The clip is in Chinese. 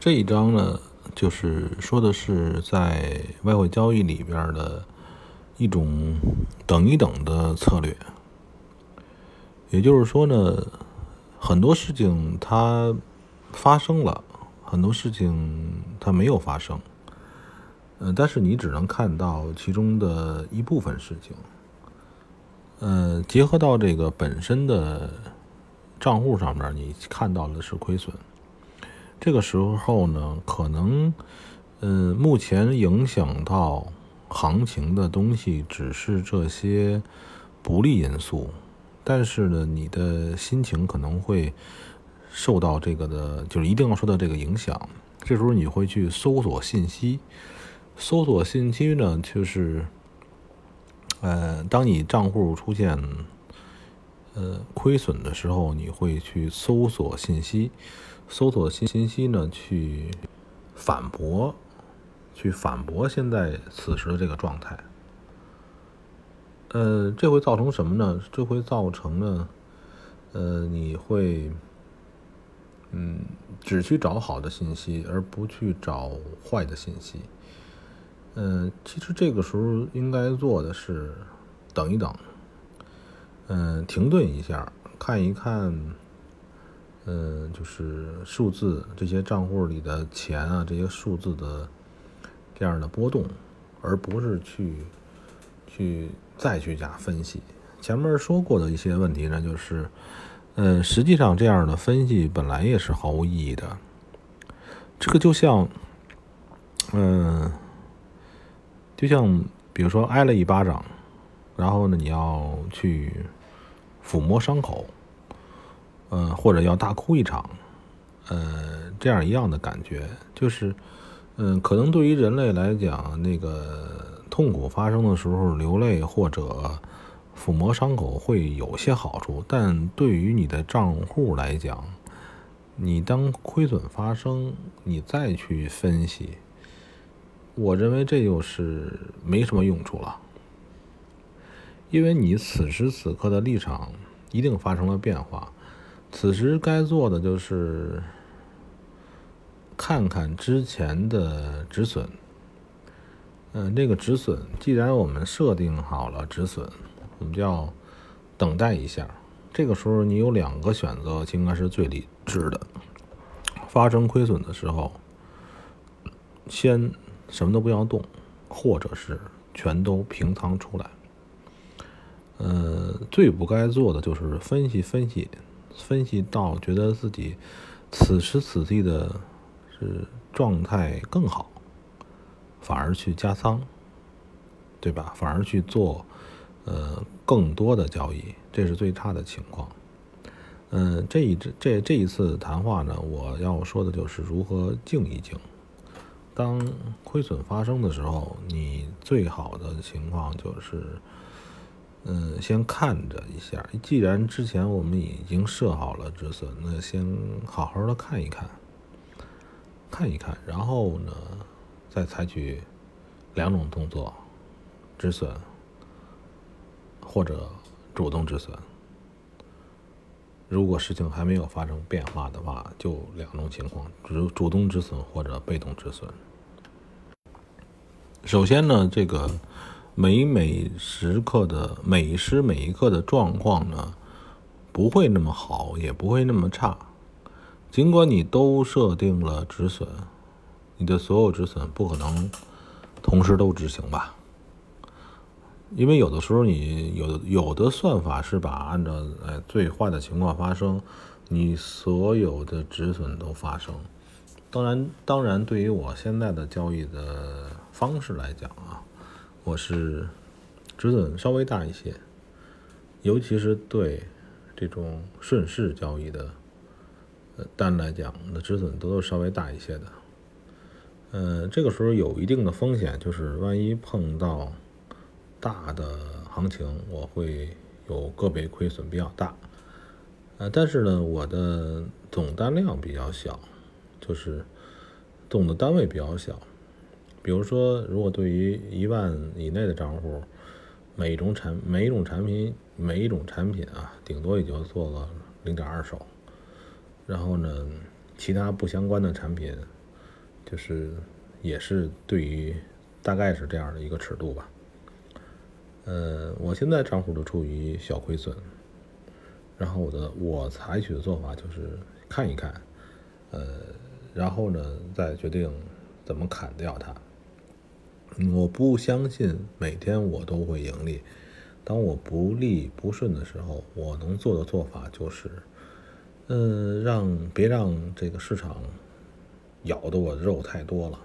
这一章呢，就是说的是在外汇交易里边的一种等一等的策略。也就是说呢，很多事情它发生了，很多事情它没有发生。呃，但是你只能看到其中的一部分事情。呃，结合到这个本身的账户上面，你看到的是亏损。这个时候呢，可能，嗯，目前影响到行情的东西只是这些不利因素，但是呢，你的心情可能会受到这个的，就是一定要受到这个影响。这时候你会去搜索信息，搜索信息呢，就是，呃，当你账户出现呃亏损的时候，你会去搜索信息。搜索信信息呢，去反驳，去反驳现在此时的这个状态。呃，这会造成什么呢？这会造成呢，呃，你会，嗯，只去找好的信息，而不去找坏的信息。嗯，其实这个时候应该做的是等一等，嗯，停顿一下，看一看。嗯，就是数字这些账户里的钱啊，这些数字的这样的波动，而不是去去再去加分析。前面说过的一些问题呢，就是，嗯，实际上这样的分析本来也是毫无意义的。这个就像，嗯，就像比如说挨了一巴掌，然后呢，你要去抚摸伤口。嗯，或者要大哭一场，呃，这样一样的感觉，就是，嗯，可能对于人类来讲，那个痛苦发生的时候流泪或者抚摸伤口会有些好处，但对于你的账户来讲，你当亏损发生，你再去分析，我认为这就是没什么用处了，因为你此时此刻的立场一定发生了变化。此时该做的就是看看之前的止损。嗯，这个止损，既然我们设定好了止损，我们就要等待一下。这个时候你有两个选择，应该是最理智的。发生亏损的时候，先什么都不要动，或者是全都平仓出来。呃，最不该做的就是分析分析。分析到觉得自己此时此地的是状态更好，反而去加仓，对吧？反而去做呃更多的交易，这是最差的情况。嗯，这一这这一次谈话呢，我要说的就是如何静一静。当亏损发生的时候，你最好的情况就是。嗯，先看着一下。既然之前我们已经设好了止损，那先好好的看一看，看一看，然后呢，再采取两种动作：止损或者主动止损。如果事情还没有发生变化的话，就两种情况：主主动止损或者被动止损。首先呢，这个。每每时刻的每时每一刻的状况呢，不会那么好，也不会那么差。尽管你都设定了止损，你的所有止损不可能同时都执行吧？因为有的时候你有有的算法是把按照哎最坏的情况发生，你所有的止损都发生。当然，当然，对于我现在的交易的方式来讲啊。我是止损稍微大一些，尤其是对这种顺势交易的单来讲，那止损都是稍微大一些的。嗯，这个时候有一定的风险，就是万一碰到大的行情，我会有个别亏损比较大。呃，但是呢，我的总单量比较小，就是总的单位比较小。比如说，如果对于一万以内的账户，每种产每一种产品每一种产品啊，顶多也就做个零点二手。然后呢，其他不相关的产品，就是也是对于大概是这样的一个尺度吧。呃，我现在账户都处于小亏损，然后我的我采取的做法就是看一看，呃，然后呢再决定怎么砍掉它。我不相信每天我都会盈利。当我不利不顺的时候，我能做的做法就是，嗯，让别让这个市场咬的我肉太多了。